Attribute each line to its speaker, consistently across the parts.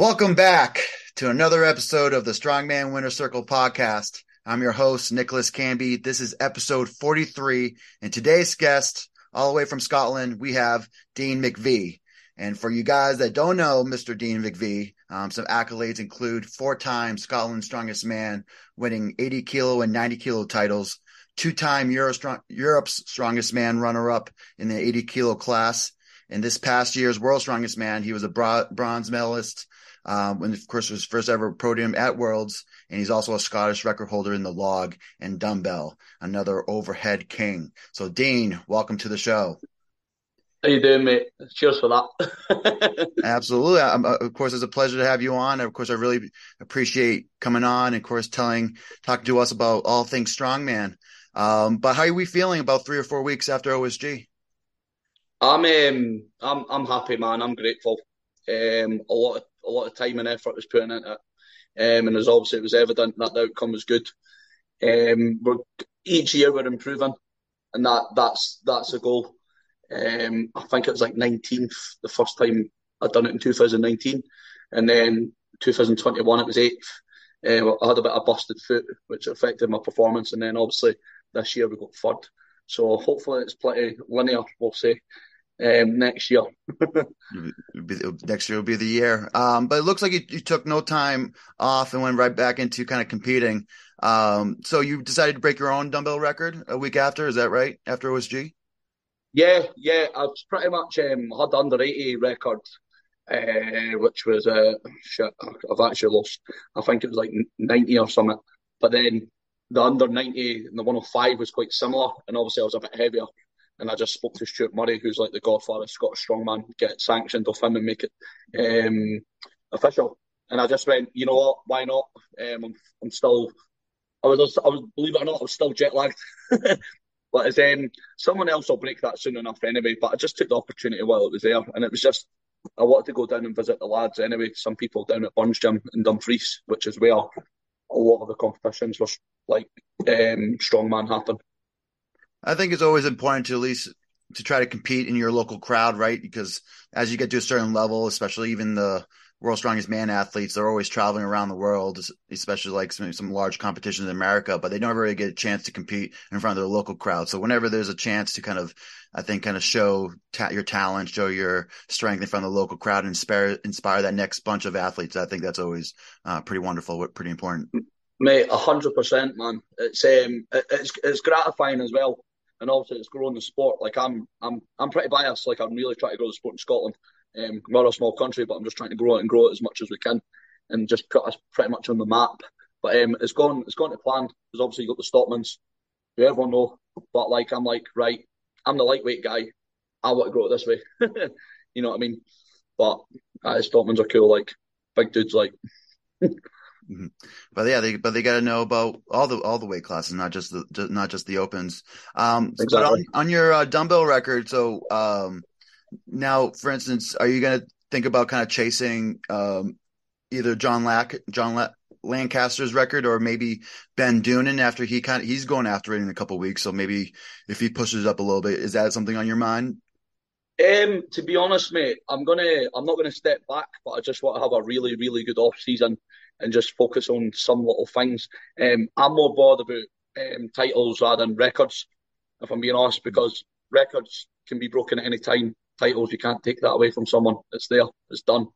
Speaker 1: Welcome back to another episode of the Strongman Winner Circle podcast. I'm your host, Nicholas Cambi. This is episode 43. And today's guest, all the way from Scotland, we have Dean McVie. And for you guys that don't know Mr. Dean McVie, um, some accolades include four times Scotland's strongest man, winning 80 kilo and 90 kilo titles, two time Euro Europe's strongest man runner up in the 80 kilo class. In this past year's World's Strongest Man, he was a bronze medalist um, when of course was first ever podium at Worlds, and he's also a Scottish record holder in the log and dumbbell, another overhead king. So Dean, welcome to the show.
Speaker 2: How you doing, mate? Cheers for that.
Speaker 1: Absolutely. Um, of course, it's a pleasure to have you on. Of course, I really appreciate coming on, and of course, telling, talking to us about all things strongman. Um, but how are we feeling about three or four weeks after OSG?
Speaker 2: I'm um, I'm I'm happy, man. I'm grateful. Um, a lot of a lot of time and effort was put into it, um, and as obviously it was evident that the outcome was good. Um, we're, each year we're improving, and that that's that's a goal. Um, I think it was like 19th the first time I'd done it in 2019, and then 2021 it was eighth. Uh, I had a bit of busted foot, which affected my performance, and then obviously this year we got third. So hopefully it's pretty linear, we'll say um, next year.
Speaker 1: next year will be the year. Um, but it looks like you, you, took no time off and went right back into kind of competing. Um, so you decided to break your own dumbbell record a week after. Is that right? After OSG?
Speaker 2: Yeah, yeah. I was pretty much um, had under 80 record, uh, which was uh, shit. I've actually lost. I think it was like 90 or something. But then the under 90 and the 105 was quite similar, and obviously I was a bit heavier and I just spoke to Stuart Murray, who's like the godfather of Scottish strongman, get sanctioned off him and make it um, official. And I just went, you know what? Why not? Um, I'm, I'm still, I was, I was, believe it or not, I was still jet lagged. but as um, someone else will break that soon enough anyway. But I just took the opportunity while it was there, and it was just I wanted to go down and visit the lads anyway. Some people down at Burns Gym in Dumfries, which is where a lot of the competitions were like um, strongman happen.
Speaker 1: I think it's always important to at least to try to compete in your local crowd, right? Because as you get to a certain level, especially even the world's strongest man athletes, they're always traveling around the world, especially like some, some large competitions in America, but they never really get a chance to compete in front of their local crowd. So whenever there's a chance to kind of, I think, kind of show ta- your talent, show your strength in front of the local crowd, and inspire inspire that next bunch of athletes, I think that's always uh, pretty wonderful, pretty important.
Speaker 2: Mate, hundred percent, man. It's um, it's it's gratifying as well and obviously it's growing the sport. Like I'm, I'm, I'm pretty biased. Like I'm really trying to grow the sport in Scotland. Um, we're a small country, but I'm just trying to grow it and grow it as much as we can, and just put us pretty much on the map. But um, it's gone, it's gone to plan because obviously you have got the Stoltmans, who everyone know. But like I'm like right, I'm the lightweight guy. I want to grow it this way. you know what I mean? But uh, Stoltmans are cool, like big dudes, like.
Speaker 1: Mm-hmm. But yeah, they but they got to know about all the all the weight classes, not just the just, not just the opens. Um, exactly. But on, on your uh, dumbbell record, so um, now, for instance, are you going to think about kind of chasing um, either John Lack John La- Lancaster's record or maybe Ben Doonan after he kind of he's going after it in a couple weeks. So maybe if he pushes up a little bit, is that something on your mind?
Speaker 2: Um, to be honest, mate, I'm gonna I'm not gonna step back, but I just want to have a really really good off season and just focus on some little things. Um, I'm more bothered about um, titles rather than records, if I'm being honest, because records can be broken at any time. Titles, you can't take that away from someone. It's there, it's done.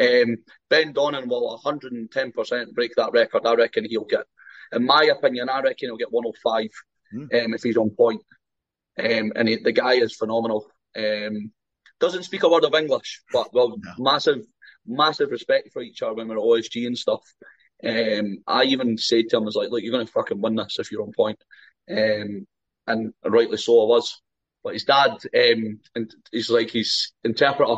Speaker 2: Um, ben Donnan will 110% break that record. I reckon he'll get, in my opinion, I reckon he'll get 105 mm. um, if he's on point. Um, and he, the guy is phenomenal. Um, doesn't speak a word of English, but well, no. massive massive respect for each other when we're at OSG and stuff. Um, I even said to him, I was like, look, you're going to fucking win this if you're on point. Um, and rightly so I was. But his dad, um, and he's like his interpreter.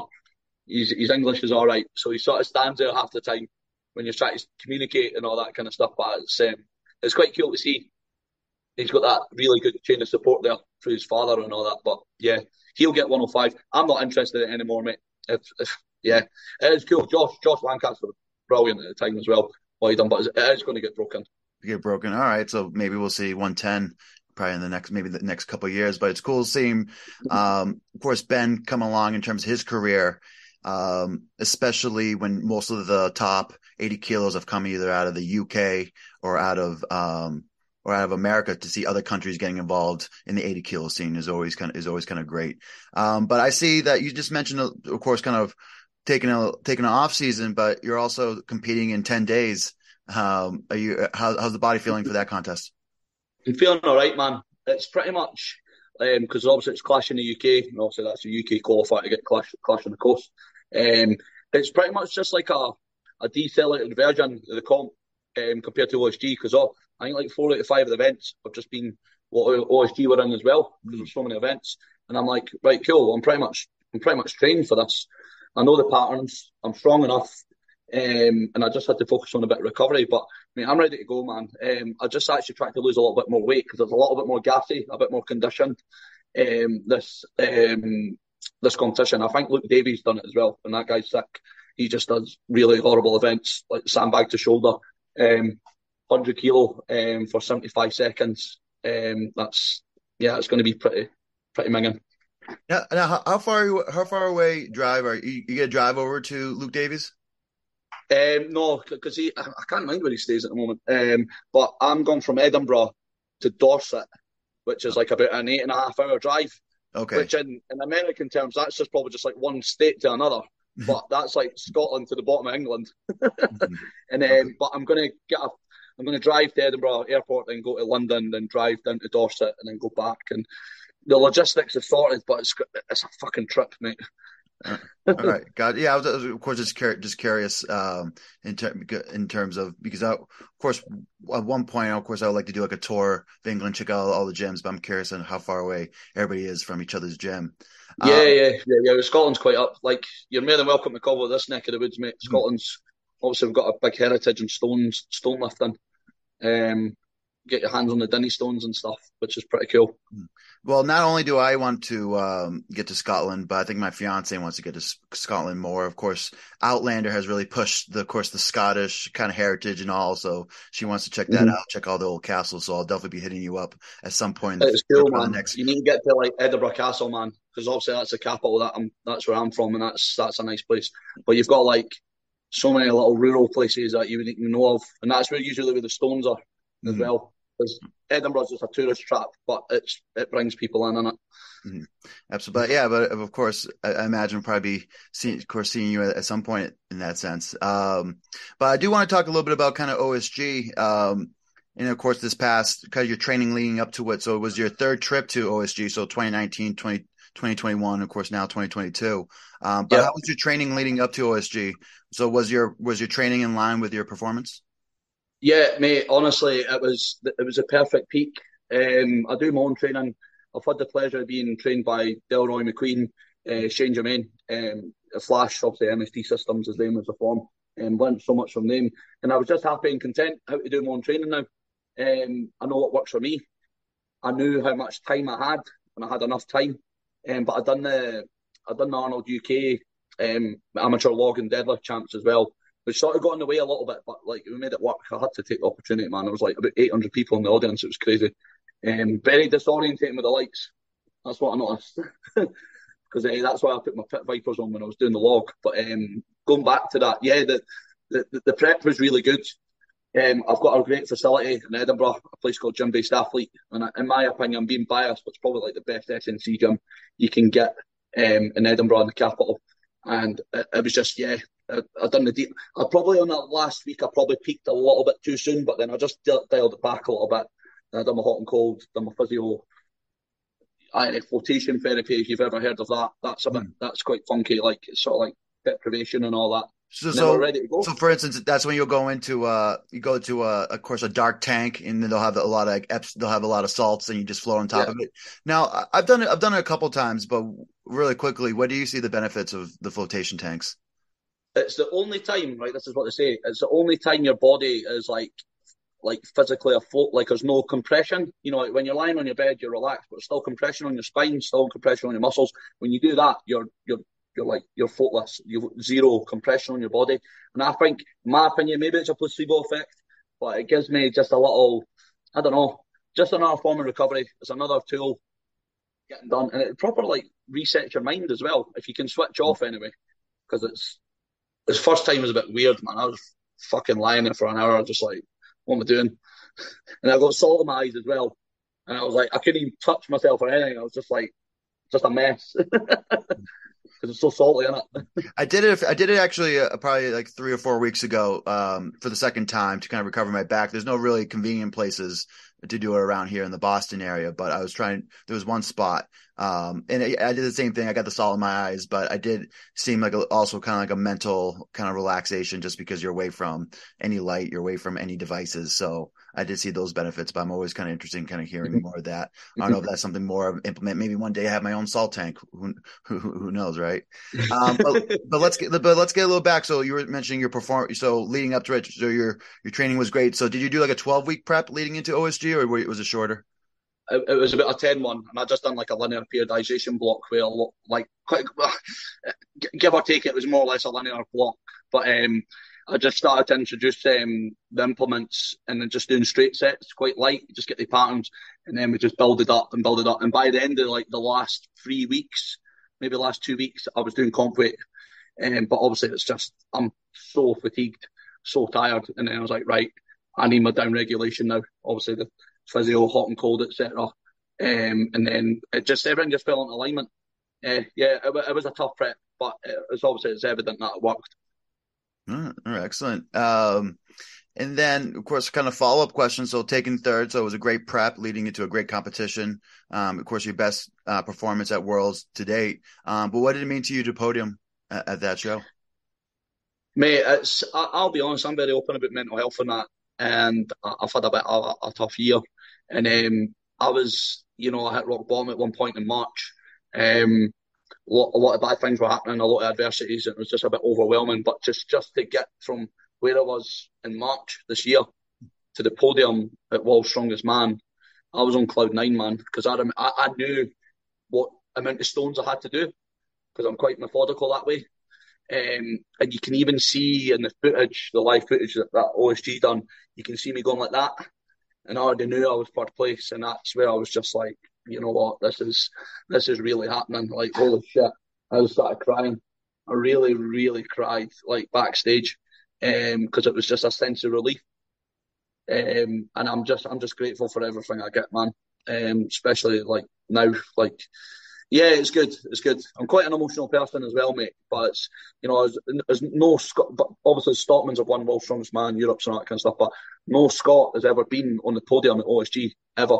Speaker 2: His, his English is all right. So he sort of stands out half the time when you're trying to communicate and all that kind of stuff. But it's, um, it's quite cool to see. He's got that really good chain of support there through his father and all that. But yeah, he'll get 105. I'm not interested in it anymore, mate. If, if yeah, it is cool. Josh Josh Lancaster brilliant at the time as well. He done, but it is going to get broken.
Speaker 1: Get broken. All right, so maybe we'll see 110 probably in the next maybe the next couple years. But it's cool seeing, um, of course, Ben come along in terms of his career. um, especially when most of the top 80 kilos have come either out of the UK or out of um, or out of America to see other countries getting involved in the 80 kilo scene is always kind of is always kind of great. Um, but I see that you just mentioned, of course, kind of taking a taking an off season, but you're also competing in 10 days. Um, are you how, how's the body feeling for that contest?
Speaker 2: I'm feeling all right, man. It's pretty much because um, obviously it's Clash in the UK, and obviously that's a UK qualifier to get Clash Clash on the coast. Um, it's pretty much just like a a decelerated version of the comp um, compared to OSG because I think like four out of five of the events have just been what OSG were in as well because there's so many events. And I'm like, right, cool. I'm pretty much I'm pretty much trained for this. I know the patterns. I'm strong enough. Um, and I just had to focus on a bit of recovery. But I mean, I'm ready to go, man. Um, I just actually tried to lose a little bit more weight because there's a little bit more gassy, a bit more conditioned. Um, this um, this competition. I think Luke Davies done it as well, and that guy's sick. He just does really horrible events like sandbag to shoulder. Um, 100 kilo um, for 75 seconds. Um, that's yeah, it's going to be pretty pretty minging.
Speaker 1: Now, now how, far how far away drive are you? You get a drive over to Luke Davies?
Speaker 2: Um, no, because he I can't mind where he stays at the moment. Um, but I'm going from Edinburgh to Dorset, which is like about an eight and a half hour drive.
Speaker 1: Okay.
Speaker 2: Which in, in American terms, that's just probably just like one state to another. but that's like Scotland to the bottom of England. Mm-hmm. and um, but I'm gonna get a I'm going to drive to Edinburgh Airport, then go to London, then drive down to Dorset, and then go back. And the logistics are sorted, but it's it's a fucking trip, mate.
Speaker 1: All right, got yeah. I was, of course just curious, just curious um, in ter- in terms of because I, of course at one point, of course, I would like to do like a tour of England, check out all, all the gyms, but I'm curious on how far away everybody is from each other's gym.
Speaker 2: Yeah, um, yeah, yeah, yeah. Scotland's quite up. Like you're more than welcome to cover this neck of the woods, mate. Hmm. Scotland's obviously we've got a big heritage in stones, stone lifting. Um, get your hands on the Dinnie stones and stuff, which is pretty cool.
Speaker 1: Well, not only do I want to um, get to Scotland, but I think my fiance wants to get to Scotland more. Of course, Outlander has really pushed the, of course, the Scottish kind of heritage and all. So she wants to check that mm-hmm. out, check all the old castles. So I'll definitely be hitting you up at some point.
Speaker 2: It's cool, man. Next... You need to get to like Edinburgh Castle, man, because obviously that's the capital. That I'm, that's where I'm from, and that's that's a nice place. But you've got like so many little rural places that you wouldn't even know of, and that's where usually where the stones are as well. Because Edinburgh's just a tourist trap, but it's it brings people in, and it.
Speaker 1: Mm-hmm. Absolutely, but yeah, but of course, I, imagine probably seeing, of course, seeing you at, at, some point in that sense. Um, but I do want to talk a little bit about kind of OSG. Um, and of course, this past because your training leading up to it. So it was your third trip to OSG. So 2019, 20, 2021, of course, now 2022. Um, but yeah. how was your training leading up to OSG? So was your was your training in line with your performance?
Speaker 2: Yeah, mate. Honestly, it was it was a perfect peak. Um, I do my own training. I've had the pleasure of being trained by Delroy McQueen, uh, Shane Germain, um, Flash, obviously MST Systems, as name was the form, and learned so much from them. And I was just happy and content how to do my own training now. Um, I know what works for me. I knew how much time I had, and I had enough time. Um, but I done the I done the Arnold UK um, amateur log and deadlift champs as well, which sort of got in the way a little bit, but like we made it work. I had to take the opportunity, man. There was like about 800 people in the audience. It was crazy. Um, very disorientating with the lights. That's what I noticed. Because uh, that's why I put my pit vipers on when I was doing the log. But um, going back to that, yeah, the, the, the prep was really good. Um, I've got a great facility in Edinburgh, a place called Gym Based Athlete, and in my opinion, being biased, it's probably like the best SNC gym you can get um, in Edinburgh, in the capital. And it, it was just, yeah, I, I done the deep. I probably on that last week, I probably peaked a little bit too soon, but then I just dialed it back a little bit. I done my hot and cold, done my physio, I, flotation therapy. If you've ever heard of that, that's a bit, mm. that's quite funky. Like it's sort of like deprivation and all that.
Speaker 1: So, so, so, for instance, that's when you'll go into uh, you go to a, of course, a dark tank, and then they'll have a lot of like, eps they'll have a lot of salts, and you just float on top yeah. of it. Now, I've done it, I've done it a couple times, but really quickly, what do you see the benefits of the flotation tanks?
Speaker 2: It's the only time, right? This is what they say. It's the only time your body is like, like physically afloat. Like there's no compression. You know, like when you're lying on your bed, you're relaxed, but still compression on your spine, still compression on your muscles. When you do that, you're you're you're like you're footless. You've zero compression on your body. And I think, in my opinion, maybe it's a placebo effect, but it gives me just a little, I don't know, just another form of recovery. It's another tool getting done, and it properly like resets your mind as well if you can switch off anyway. because it's the first time was a bit weird, man. I was fucking lying there for an hour, just like, what am I doing? And I got salt in my eyes as well, and I was like, I couldn't even touch myself or anything. I was just like, just a mess. because it's so salty in it.
Speaker 1: I did it. I did it actually uh, probably like three or four weeks ago um, for the second time to kind of recover my back. There's no really convenient places to do it around here in the Boston area, but I was trying. There was one spot, um, and I, I did the same thing. I got the salt in my eyes, but I did seem like a, also kind of like a mental kind of relaxation, just because you're away from any light, you're away from any devices. So I did see those benefits, but I'm always kind of interested in kind of hearing mm-hmm. more of that. I don't know if that's something more implement. Maybe one day I have my own salt tank. Who who, who knows, right? Um, but, but let's get but let's get a little back. So you were mentioning your perform. So leading up to it, so your your training was great. So did you do like a 12 week prep leading into OSG, or was it shorter?
Speaker 2: It, was about a 10 one, and I just done like a linear periodization block where like quite, give or take, it was more or less a linear block, but um I just started to introduce um, the implements and then just doing straight sets, quite light, just get the patterns, and then we just build it up and build it up. And by the end of like the last three weeks, maybe last two weeks, I was doing comp weight. Um, but obviously, it's just I'm so fatigued, so tired, and then I was like, right, I need my down regulation now. Obviously, the physio, hot and cold, etc. Um, and then it just everything just fell into alignment. Uh, yeah, it, it was a tough prep, but it's obviously it's evident that it worked.
Speaker 1: All right, all right excellent. Um, and then, of course, kind of follow up question. So, taking third, so it was a great prep leading into a great competition. Um, of course, your best uh, performance at Worlds to date. Um, but what did it mean to you to podium at, at that show?
Speaker 2: Mate, I, will be honest, I'm very open about mental health and that. And I've had a bit of a, a tough year. And um, I was, you know, I hit rock bottom at one point in March. Um, a lot, a lot of bad things were happening, a lot of adversities. and It was just a bit overwhelming. But just just to get from where I was in March this year to the podium at World's Strongest Man, I was on cloud nine, man, because I, I, I knew what amount of stones I had to do because I'm quite methodical that way. Um, and you can even see in the footage, the live footage that, that OSG done, you can see me going like that. And I already knew I was third place, and that's where I was just like, you know what, this is this is really happening. Like holy shit, I just started crying. I really, really cried like backstage, because um, it was just a sense of relief. Um, and I'm just I'm just grateful for everything I get, man. Um, especially like now, like yeah, it's good. It's good. I'm quite an emotional person as well, mate. But it's you know, there's, no Scot. But obviously, Stoltman's have won World's Strongest Man, Europe's and all that kind of stuff. But no Scot has ever been on the podium at OSG ever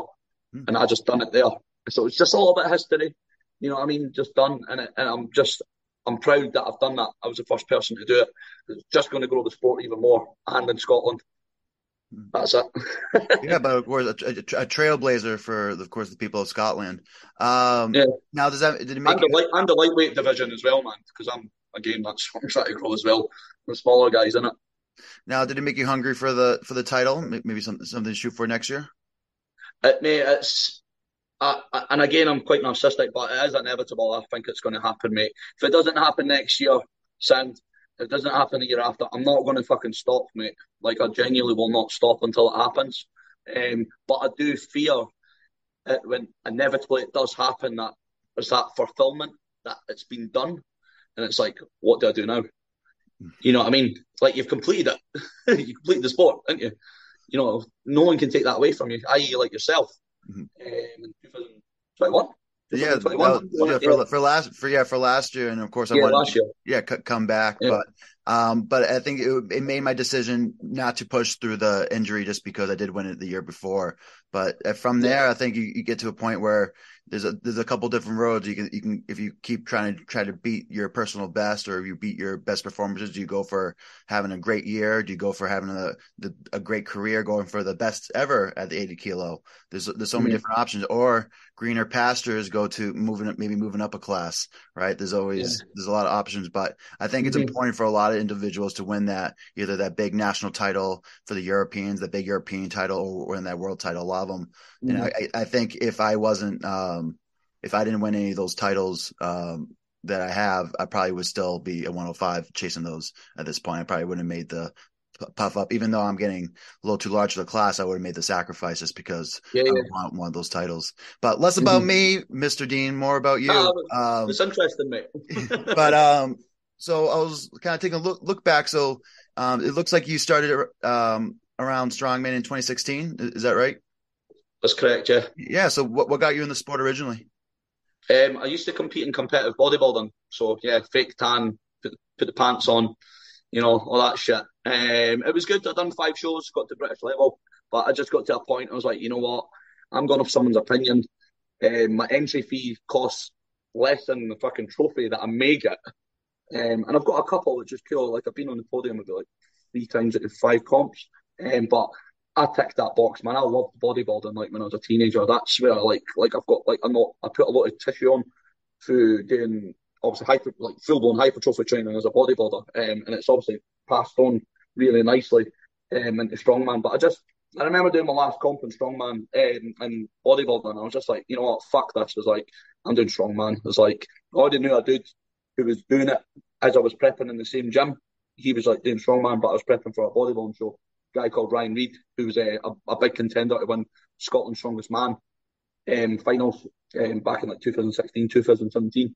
Speaker 2: mm. and I just done it there. So it's just a little bit of history, you know what I mean? Just done, and it, and I'm just I'm proud that I've done that. I was the first person to do it. It's just going to grow the sport even more, and in Scotland. That's it.
Speaker 1: yeah, but of course, a, a, a, trailblazer for, of course, the people of Scotland. Um, yeah. Now, does that did it make
Speaker 2: and, you... the light, and the lightweight division as well, man? Because I'm again, that's what I'm trying to grow as well. The smaller guys in it.
Speaker 1: Now, did it make you hungry for the for the title? Maybe something something to shoot for next year.
Speaker 2: It, may. it's uh, and again, I'm quite narcissistic, but it is inevitable. I think it's going to happen, mate. If it doesn't happen next year, sound. If it doesn't happen the year after, I'm not going to fucking stop, mate. Like I genuinely will not stop until it happens. Um, but I do fear it when inevitably it does happen that there's that fulfillment that it's been done, and it's like, what do I do now? You know what I mean? Like you've completed it, you completed the sport, didn't you? you know, no one can take that away from you, i.e., like yourself. Mm-hmm. Um, in 2021.
Speaker 1: Yeah, well, yeah, for, for last for yeah for last year, and of course I
Speaker 2: yeah,
Speaker 1: wanted
Speaker 2: to,
Speaker 1: yeah come back, yeah. but um, but I think it, it made my decision not to push through the injury just because I did win it the year before. But uh, from there, I think you, you get to a point where there's a there's a couple different roads you can you can if you keep trying to try to beat your personal best or if you beat your best performances do you go for having a great year do you go for having a the, a great career going for the best ever at the 80 kilo there's there's so many mm-hmm. different options or greener pastures go to moving up maybe moving up a class right there's always yeah. there's a lot of options but I think it's mm-hmm. important for a lot of individuals to win that either that big national title for the Europeans the big European title or win that world title a lot of them mm-hmm. and I, I think if I wasn't um, if I didn't win any of those titles um, that I have, I probably would still be a 105 chasing those at this point. I probably wouldn't have made the puff up, even though I'm getting a little too large for the class. I would have made the sacrifice just because yeah, yeah. I want one of those titles. But less about mm-hmm. me, Mr. Dean, more about you.
Speaker 2: um, it's interesting, mate.
Speaker 1: but um, so I was kind of taking a look look back. So um, it looks like you started um, around strongman in 2016. Is that right?
Speaker 2: That's correct. Yeah.
Speaker 1: Yeah. So what what got you in the sport originally?
Speaker 2: Um, I used to compete in competitive bodybuilding. So yeah, fake tan, put, put the pants on, you know, all that shit. Um, it was good. I done five shows, got to British level, but I just got to a point. I was like, you know what? I'm going off someone's opinion. Um, my entry fee costs less than the fucking trophy that I may get. Um, and I've got a couple which is cool. Like I've been on the podium maybe like three times at five comps. Um, but I ticked that box, man. I loved bodybuilding like when I was a teenager. That's where I like like I've got like I'm not I put a lot of tissue on through doing obviously hyper like full blown hypertrophy training as a bodybuilder. Um, and it's obviously passed on really nicely um into strongman. But I just I remember doing my last comp in strongman um, and bodybuilding and I was just like, you know what, fuck this. I was like, I'm doing strongman. Was like I already knew a dude who was doing it as I was prepping in the same gym. He was like doing strongman, but I was prepping for a bodybuilding show guy called Ryan Reed, who was a, a, a big contender to win Scotland's Strongest Man um, finals um, back in like 2016, 2017.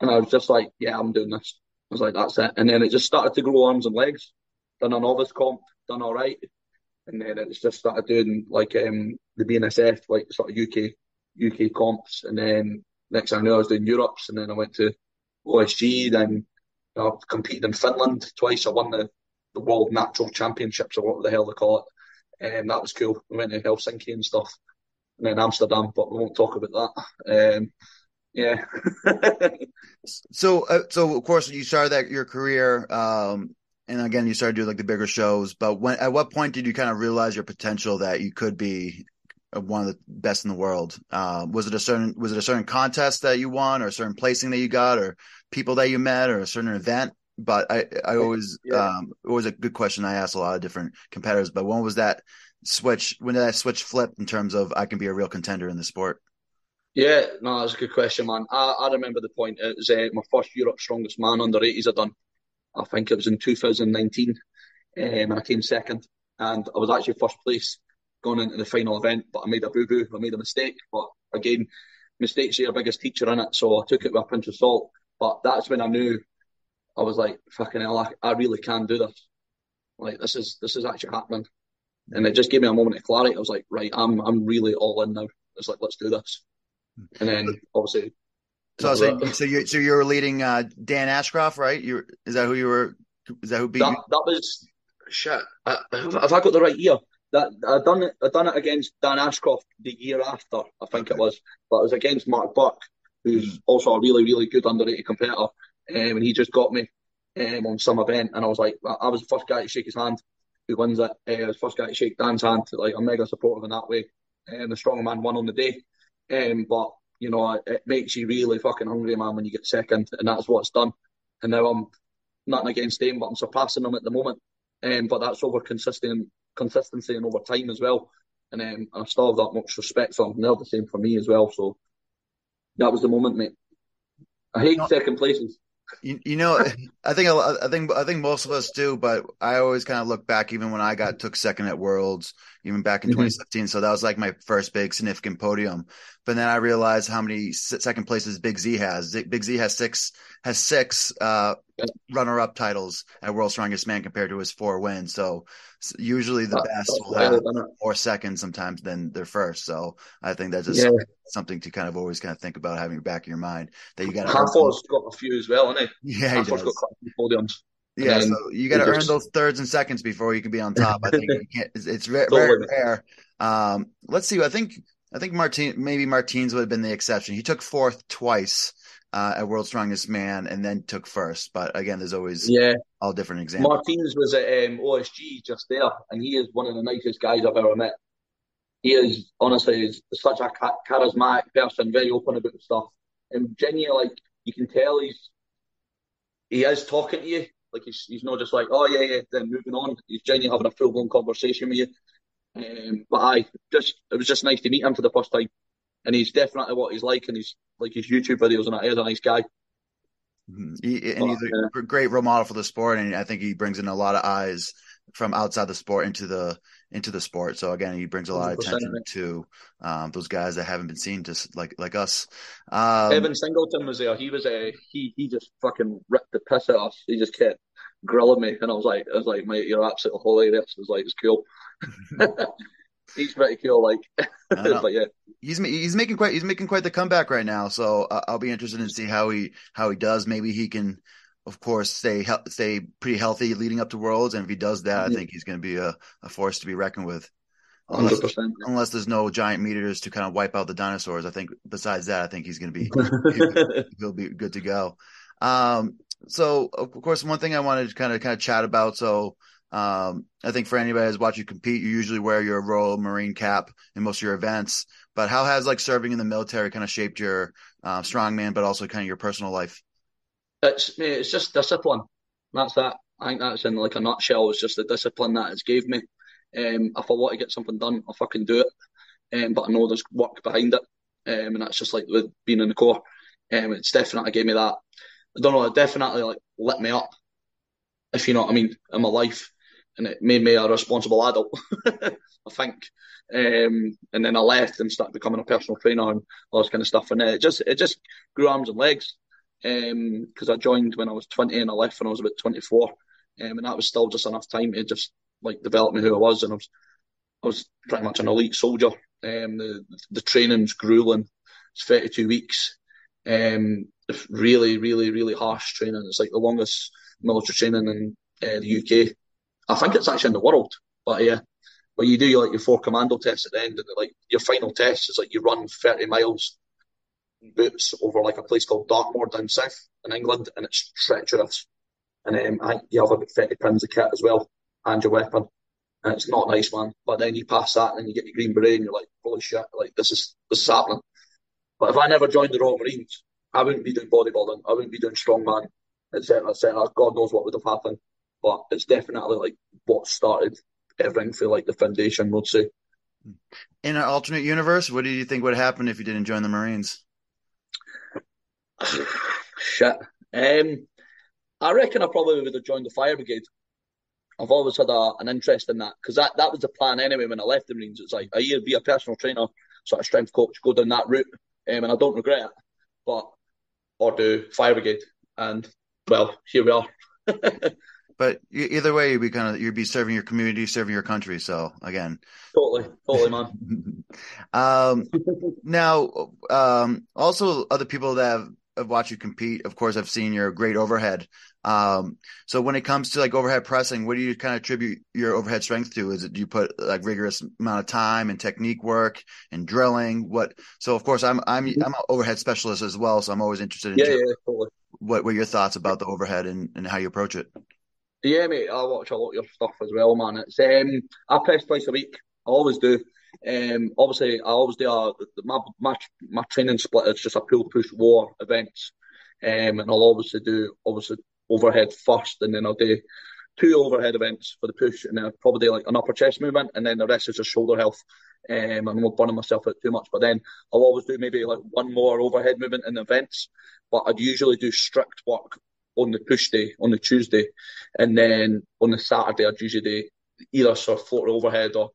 Speaker 2: And I was just like, yeah, I'm doing this. I was like, that's it. And then it just started to grow arms and legs. Done a novice comp, done all right. And then it's just started doing like um, the BNSF, like sort of UK UK comps. And then next I knew, I was doing Europes. And then I went to OSG. Then I competed in Finland twice. I won the the World Natural Championships or what the hell they call it. And that was cool. We went to Helsinki and stuff, and then Amsterdam, but we won't talk about that. Um, yeah.
Speaker 1: so, uh, so of course, you started that your career, um, and again, you started doing like the bigger shows. But when, at what point did you kind of realize your potential that you could be one of the best in the world? Uh, was it a certain was it a certain contest that you won, or a certain placing that you got, or people that you met, or a certain event? but I, I always, yeah. um, it was a good question. I asked a lot of different competitors, but when was that switch? When did that switch flip in terms of I can be a real contender in the sport?
Speaker 2: Yeah, no, that's a good question, man. I, I remember the point. It was uh, my first Europe Strongest Man under 80s I done. I think it was in 2019, um, and I came second, and I was actually first place going into the final event, but I made a boo boo. I made a mistake, but again, mistakes are your biggest teacher in it, so I took it with a pinch of salt. But that's when I knew I was like, fucking hell, I, I really can do this. Like this is this is actually happening, and it just gave me a moment of clarity. I was like, right, I'm I'm really all in now. It's like let's do this, and then obviously.
Speaker 1: So, so, so you so you were leading uh, Dan Ashcroft, right? You is that who you were? Is that who beat
Speaker 2: that,
Speaker 1: you?
Speaker 2: That was shit. I, have, have I got the right year? That I done it. I done it against Dan Ashcroft the year after. I think okay. it was, but it was against Mark Buck, who's mm. also a really really good underrated competitor um, and he just got me um, on some event, and I was like, I was the first guy to shake his hand who wins it. Uh, I was the first guy to shake Dan's hand. Like I'm mega supportive in that way. And um, the strong man won on the day, um, but you know it, it makes you really fucking hungry, man, when you get second, and that's what's done. And now I'm nothing against him, but I'm surpassing him at the moment. Um, but that's over consistent consistency and over time as well. And um, I still have that much respect for him. And they're the same for me as well. So that was the moment, mate. I hate second places.
Speaker 1: You, you know, I think I think I think most of us do, but I always kind of look back, even when I got took second at Worlds, even back in mm-hmm. 2017. So that was like my first big significant podium. But then I realized how many second places Big Z has. Big Z has six has six uh, runner up titles at World's Strongest Man compared to his four wins. So usually the best will have more seconds sometimes than their first. So I think that's just yeah. something to kind of always kind of think about having back in your mind that you got.
Speaker 2: Hafthor's got a few as well, hasn't
Speaker 1: he? Yeah,
Speaker 2: does. got quite a few podiums.
Speaker 1: Yeah, so you got to earn those thirds and seconds before you can be on top. I think it's, it's very, very rare. Um, let's see. I think I think Martin maybe Martins would have been the exception. He took fourth twice uh, at World's Strongest Man and then took first. But again, there's always yeah all different examples.
Speaker 2: Martins was at um, OSG just there, and he is one of the nicest guys I've ever met. He is honestly is such a charismatic person, very open about stuff, and genuinely like you can tell he's he is talking to you. Like he's he's not just like oh yeah yeah then moving on. He's genuinely having a full blown conversation with you. Um, but I just it was just nice to meet him for the first time and he's definitely what he's like, and he's like his YouTube videos and that. He's a nice guy.
Speaker 1: Mm-hmm. He, and he's a great role model for the sport, and I think he brings in a lot of eyes from outside the sport into the into the sport. So again, he brings a lot of attention to um, those guys that haven't been seen, just like like us.
Speaker 2: Um, Evan Singleton was there. He was a he he just fucking ripped the piss out of us. He just kept grilling me, and I was like, I was like, mate, you're absolutely hilarious. I was like, it's cool. he's pretty cool. Like, but yeah,
Speaker 1: he's he's making quite he's making quite the comeback right now. So uh, I'll be interested in see how he how he does. Maybe he can, of course, stay stay pretty healthy leading up to Worlds, and if he does that, mm-hmm. I think he's going to be a, a force to be reckoned with. Unless, unless, there's no giant meteors to kind of wipe out the dinosaurs, I think. Besides that, I think he's going to be he'll, he'll be good to go. Um, so of course, one thing I wanted to kind of kind of chat about. So um, I think for anybody who's watched you compete, you usually wear your Royal Marine cap in most of your events. But how has like serving in the military kind of shaped your uh, strongman, but also kind of your personal life?
Speaker 2: It's it's just discipline. That's that. I think that's in like a nutshell. It's just the discipline that it's gave me. Um, if I want to get something done, I fucking do it. Um, but I know there's work behind it, um, and that's just like with being in the corps. Um, it's definitely gave me that. I don't know. It definitely like lit me up, if you know what I mean, in my life and it made me a responsible adult, I think. Um, and then I left and started becoming a personal trainer and all this kind of stuff. And it just it just grew arms and legs because um, I joined when I was 20 and I left when I was about 24, um, and that was still just enough time to just like develop me who I was. And I was I was pretty much an elite soldier. Um, the the training's grueling. It's 32 weeks. Um, really, really, really harsh training. It's like the longest military training in uh, the UK. I think it's actually in the world, but yeah. But you do like your four commando tests at the end, and like your final test is like you run 30 miles boots over like a place called Dartmoor down south in England, and it's treacherous. And um, I you have about 30 pounds of kit as well, and your weapon. And it's not nice, man. But then you pass that, and you get your green beret, and you're like, holy shit, like this is this is happening. But if I never joined the Royal Marines, I wouldn't be doing bodybuilding. I wouldn't be doing strongman, etc., etc. God knows what would have happened but it's definitely like what started everything for like the foundation, we'll say.
Speaker 1: In an alternate universe, what do you think would happen if you didn't join the Marines?
Speaker 2: Shit. Um, I reckon I probably would have joined the fire brigade. I've always had a, an interest in that because that, that was the plan anyway when I left the Marines. It's like a year be a personal trainer, sort of strength coach, go down that route, um, and I don't regret it. But or do fire brigade, and well, here we are.
Speaker 1: but either way, you'd be kind of you'd be serving your community, serving your country. So again,
Speaker 2: totally, totally, man.
Speaker 1: um, now, um, also other people that have, have, watched you compete, of course, I've seen your great overhead. Um, so when it comes to like overhead pressing, what do you kind of attribute your overhead strength to? Is it do you put like rigorous amount of time and technique work and drilling? What? So of course, I'm I'm I'm an overhead specialist as well, so I'm always interested in
Speaker 2: yeah, yeah, totally.
Speaker 1: what were your thoughts about the overhead and, and how you approach it.
Speaker 2: Yeah, mate, I watch a lot of your stuff as well, man. It's um, I press twice a week. I always do. Um, obviously, I always do my my my training split is just a pull push war events, um, and I'll obviously do obviously overhead first, and then I'll do two overhead events for the push, and then I'll probably do like an upper chest movement, and then the rest is just shoulder health. Um, I'm not burning myself out too much, but then I'll always do maybe like one more overhead movement in the events, but I'd usually do strict work on the push day on the Tuesday, and then on the Saturday I'd usually do either sort of float overhead or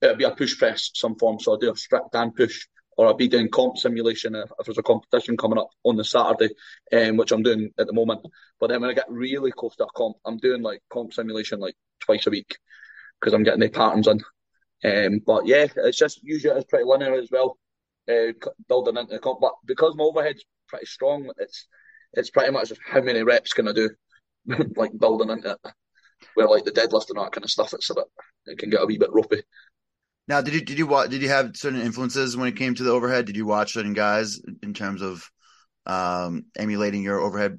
Speaker 2: it'd be a push press some form. So I'd do a strict and push, or I'll be doing comp simulation if, if there's a competition coming up on the Saturday, um, which I'm doing at the moment. But then when I get really close to a comp, I'm doing like comp simulation like twice a week because I'm getting the patterns in. Um, but yeah, it's just usually it's pretty linear as well, uh, building into the comp. But because my overhead's pretty strong, it's it's pretty much how many reps can I do, like building into it. Where like the deadlift and that kind of stuff, it's a bit, it can get a wee bit ropey.
Speaker 1: Now, did you did you watch? Did you have certain influences when it came to the overhead? Did you watch certain guys in terms of um, emulating your overhead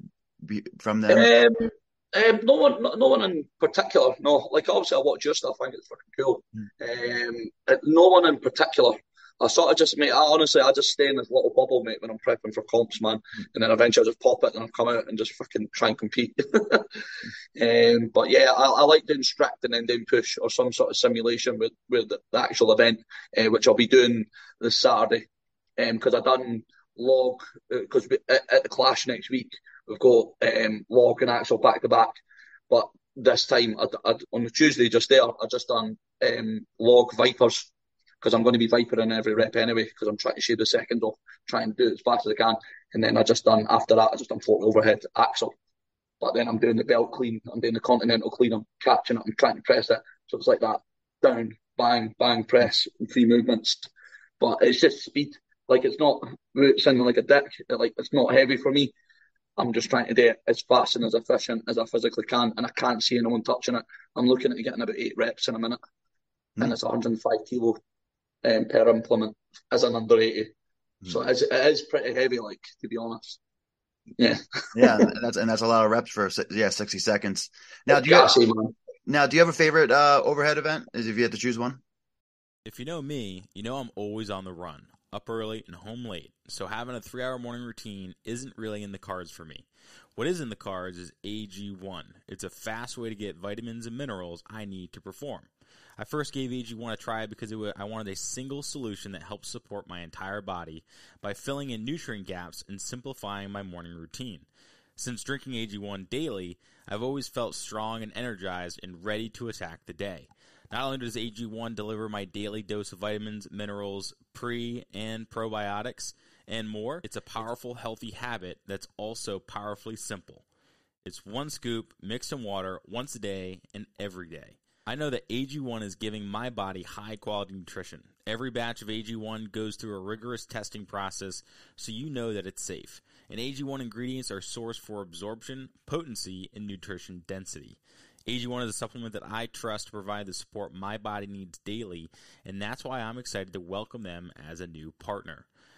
Speaker 1: from them?
Speaker 2: Um, um, no one, no, no, one in particular. No, like obviously I watch your stuff. I think it's fucking cool. Mm. Um, no one in particular. I sort of just, mate, I honestly, I just stay in this little bubble, mate, when I'm prepping for comps, man. And then eventually I just pop it and I come out and just fucking try and compete. um, but yeah, I, I, like doing strict and then doing push or some sort of simulation with, with the, actual event, uh, which I'll be doing this Saturday. Because um, I've done log, because uh, at, at, the clash next week, we've got um, log and axle back to back. But this time I'd, I'd, on the Tuesday just there, I just done um, log vipers because I'm going to be vipering every rep anyway because I'm trying to shave the second off, trying to do it as fast as I can. And then I just done after that, I just done 40 overhead axle. But then I'm doing the belt clean, I'm doing the continental clean, I'm catching it, I'm trying to press it. So it's like that down, bang, bang, press, three movements. But it's just speed. Like it's not sounding like a dick. Like it's not heavy for me. I'm just trying to do it as fast and as efficient as I physically can, and I can't see anyone touching it. I'm looking at getting about eight reps in a minute, mm. and it's 105 kilo um, per implement as an under 80. Mm. So it is, it is pretty heavy, like to be honest. Yeah,
Speaker 1: yeah, and that's and that's a lot of reps for yeah 60 seconds. Now, do you have, now do you have a favorite uh, overhead event? Is if you had to choose one?
Speaker 3: If you know me, you know I'm always on the run up early and home late, so having a three hour morning routine isn't really in the cards for me. What is in the cards is AG1. It's a fast way to get vitamins and minerals I need to perform. I first gave AG1 a try because was, I wanted a single solution that helps support my entire body by filling in nutrient gaps and simplifying my morning routine. Since drinking AG1 daily, I've always felt strong and energized and ready to attack the day. Not only does AG1 deliver my daily dose of vitamins, minerals, pre and probiotics, and more, it's a powerful, healthy habit that's also powerfully simple. It's one scoop mixed in water once a day and every day. I know that AG1 is giving my body high quality nutrition. Every batch of AG1 goes through a rigorous testing process so you know that it's safe. And AG1 ingredients are sourced for absorption, potency, and nutrition density. AG1 is a supplement that I trust to provide the support my body needs daily, and that's why I'm excited to welcome them as a new partner.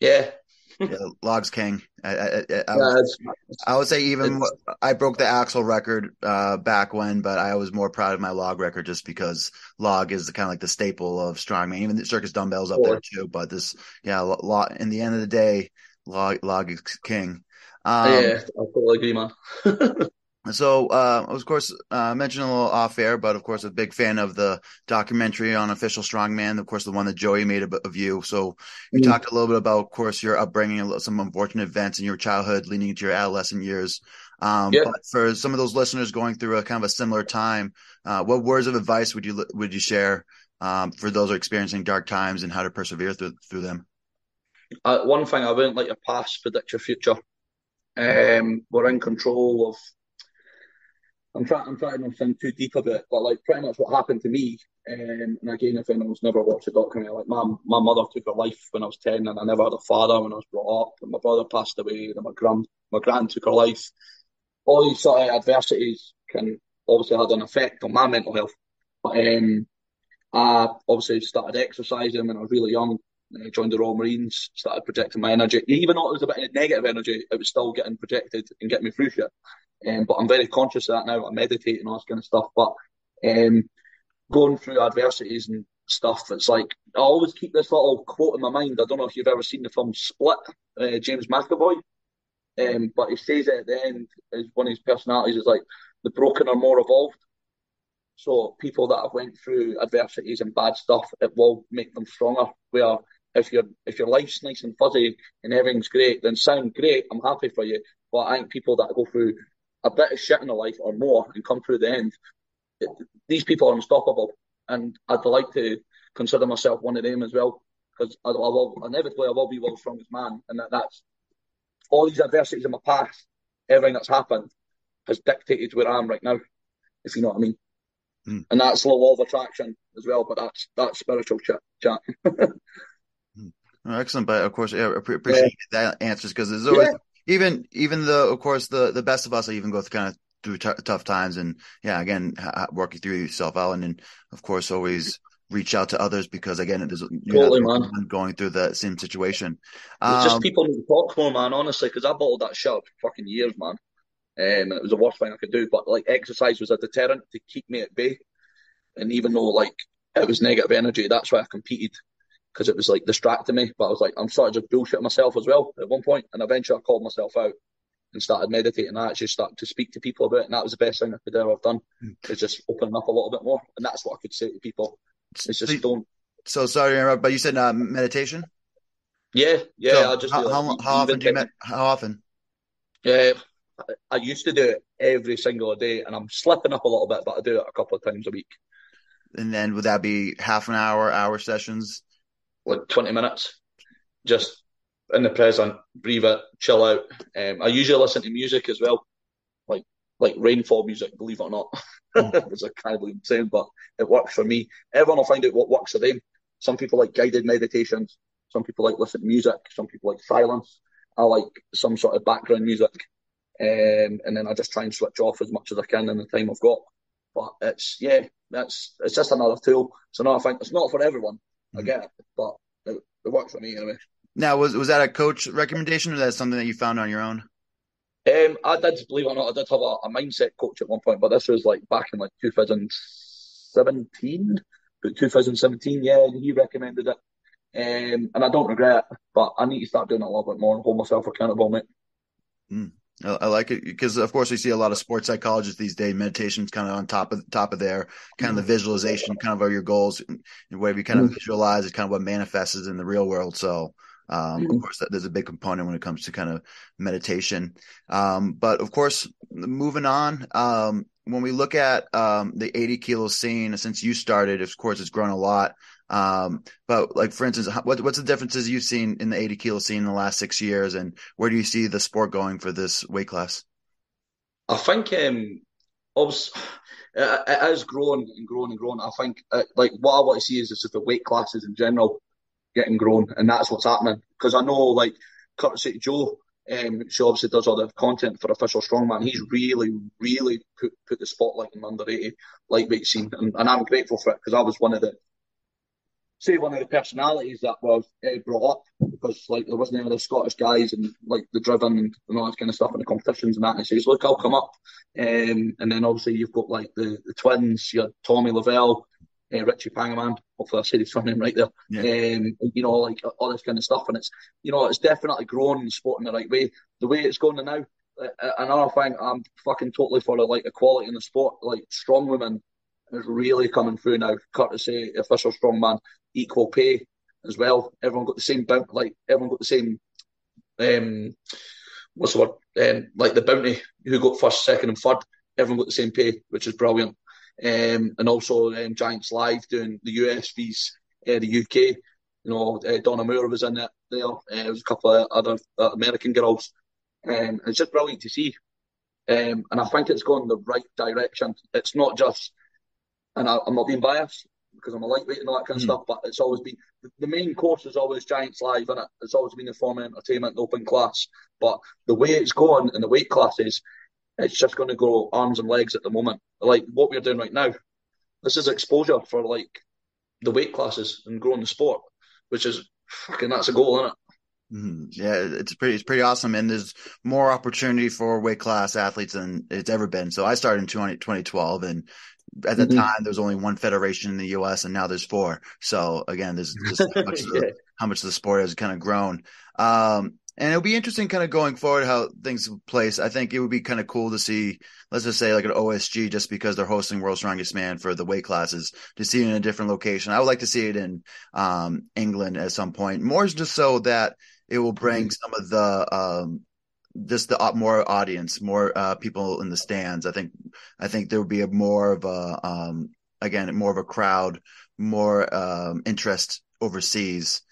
Speaker 2: Yeah.
Speaker 1: yeah, Logs King. I, I, I, I, would, I would say even I broke the axle record uh, back when, but I was more proud of my log record just because log is kind of like the staple of strongman. Even the circus dumbbells up there too, but this, yeah, log. In the end of the day, log log is king.
Speaker 2: Um, yeah, I totally agree, man.
Speaker 1: So, uh, of course, uh, mentioned a little off air, but of course, a big fan of the documentary on Official Strongman. Of course, the one that Joey made of, of you. So, you mm-hmm. talked a little bit about, of course, your upbringing, some unfortunate events in your childhood leading into your adolescent years. Um, yeah. But for some of those listeners going through a kind of a similar time, uh, what words of advice would you would you share um, for those who are experiencing dark times and how to persevere through through them?
Speaker 2: Uh, one thing I wouldn't let your past predict your future. Um, we're in control of I'm trying. I'm trying not to sound too deep about it, but like pretty much what happened to me. Um, and again, if anyone's never watched a documentary, like my my mother took her life when I was ten, and I never had a father when I was brought up. And my brother passed away, and my grand my grand took her life. All these sort of adversities can obviously had an effect on my mental health. But um, I obviously started exercising when I was really young. I joined the Royal Marines, started projecting my energy. Even though it was a bit of negative energy, it was still getting projected and getting me through shit. Um, but I'm very conscious of that now. I meditate and all this kind of stuff. But um, going through adversities and stuff, it's like I always keep this little quote in my mind. I don't know if you've ever seen the film Split, uh, James McAvoy. Um, but he says at the end, is one of his personalities is like the broken are more evolved. So people that have went through adversities and bad stuff, it will make them stronger. Where if your if your life's nice and fuzzy and everything's great, then sound great. I'm happy for you. But I think people that go through a bit of shit in their life or more and come through the end, it, these people are unstoppable. And I'd like to consider myself one of them as well, because I, I will inevitably I will be world's strongest man, and that, that's all these adversities in my past, everything that's happened has dictated where I am right now, if you know what I mean. Mm. And that's the law of attraction as well, but that's that's spiritual chat. chat.
Speaker 1: Hmm. Excellent, but of course, I appreciate yeah. that answers because there's always yeah even even the of course the the best of us I even go through kind of through t- tough times and yeah again ha- working through yourself out and, and of course always reach out to others because again there's totally, man. going through the same situation
Speaker 2: um, just people need to talk more man honestly because I bottled that shit up for fucking years man Um, it was the worst thing I could do. But like exercise was a deterrent to keep me at bay. And even though like it was negative energy, that's why I competed because it was like distracting me. But I was like, I'm sort of just bullshitting myself as well at one point. And eventually I called myself out and started meditating. I actually started to speak to people about it. And that was the best thing I could ever have done. Mm. Is just opening up a little bit more. And that's what I could say to people. It's just don't.
Speaker 1: So sorry to interrupt, but you said uh, meditation?
Speaker 2: Yeah, yeah.
Speaker 1: So
Speaker 2: I just
Speaker 1: how, how, how often do you med- how often?
Speaker 2: Yeah, I used to do it every single day, and I'm slipping up a little bit, but I do it a couple of times a week.
Speaker 1: And then would that be half an hour, hour sessions?
Speaker 2: Like 20 minutes. Just in the present, breathe it, chill out. Um, I usually listen to music as well, like like rainfall music, believe it or not. it's a kind of insane, but it works for me. Everyone will find out what works for them. Some people like guided meditations. Some people like listen to music. Some people like silence. I like some sort of background music. Um, and then I just try and switch off as much as I can in the time I've got. But it's yeah, that's it's just another tool. It's another thing. It's not for everyone. I get it, but it, it works for me anyway.
Speaker 1: Now, was was that a coach recommendation, or that something that you found on your own?
Speaker 2: Um, I did, believe it or not, I did have a, a, mindset coach at one point, but this was like back in like 2017, but 2017, yeah, he recommended it. Um, and I don't regret it, but I need to start doing it a little bit more and hold myself accountable, mate.
Speaker 1: Mm. I like it because, of course, we see a lot of sports psychologists these days. Meditation's kind of on top of top of their kind of the visualization, kind of are your goals, and whatever you kind of mm-hmm. visualize is kind of what manifests in the real world. So, um, of mm-hmm. course, that, there's a big component when it comes to kind of meditation. Um, but of course, moving on, um, when we look at um, the 80 kilo scene, since you started, of course, it's grown a lot. Um, but like for instance, what, what's the differences you've seen in the 80 kilo scene in the last six years, and where do you see the sport going for this weight class?
Speaker 2: I think um, obviously, it has grown and grown and grown. I think uh, like what I want to see is just the weight classes in general getting grown, and that's what's happening. Because I know like Curtis Joe, um, she obviously does all the content for Official Strongman. He's really, really put put the spotlight on under 80 lightweight scene, and, and I'm grateful for it because I was one of the say one of the personalities that was uh, brought up because like there wasn't any other Scottish guys and like the driven and, and all that kind of stuff in the competitions and that. And he says, "Look, I'll come up." Um, and then obviously you've got like the, the twins, you had Tommy Lavelle, uh, Richie Pangaman. Hopefully I said his surname right there. Yeah. Um, you know, like all this kind of stuff, and it's you know it's definitely grown in the sport in the right way. The way it's going now. Uh, another thing, I'm fucking totally for like equality in the sport. Like strong women is really coming through now, courtesy official strongman, equal pay as well. Everyone got the same bounty, like everyone got the same. Um, what's the word? Um, like the bounty, who got first, second, and third. Everyone got the same pay, which is brilliant. Um, and also um, Giants Live doing the US fees, uh, the UK. You know, uh, Donna Moore was in it there. Uh, there was a couple of other uh, American girls. Um, it's just brilliant to see. Um, and I think it's going the right direction. It's not just and I, am not being biased because I'm a lightweight and all that kind of mm. stuff, but it's always been the main course is always Giants Live, and it? it's always been the form of entertainment and open class. But the way it's going in the weight classes, it's just going to go arms and legs at the moment. Like what we're doing right now, this is exposure for like the weight classes and growing the sport, which is fucking that's a goal, isn't it?
Speaker 1: Mm-hmm. Yeah, it's pretty it's pretty awesome, and there's more opportunity for weight class athletes than it's ever been. So I started in 20, 2012, and at the mm-hmm. time there was only one federation in the U.S. and now there's four. So again, there's just how much, yeah. the, how much the sport has kind of grown. Um, and it'll be interesting kind of going forward how things place. I think it would be kind of cool to see, let's just say like an OSG, just because they're hosting World's Strongest Man for the weight classes, to see it in a different location. I would like to see it in um, England at some point, more just so that it will bring mm-hmm. some of the um, just the more audience, more uh, people in the stands. I think I think there would be a more of a um, again more of a crowd, more um, interest overseas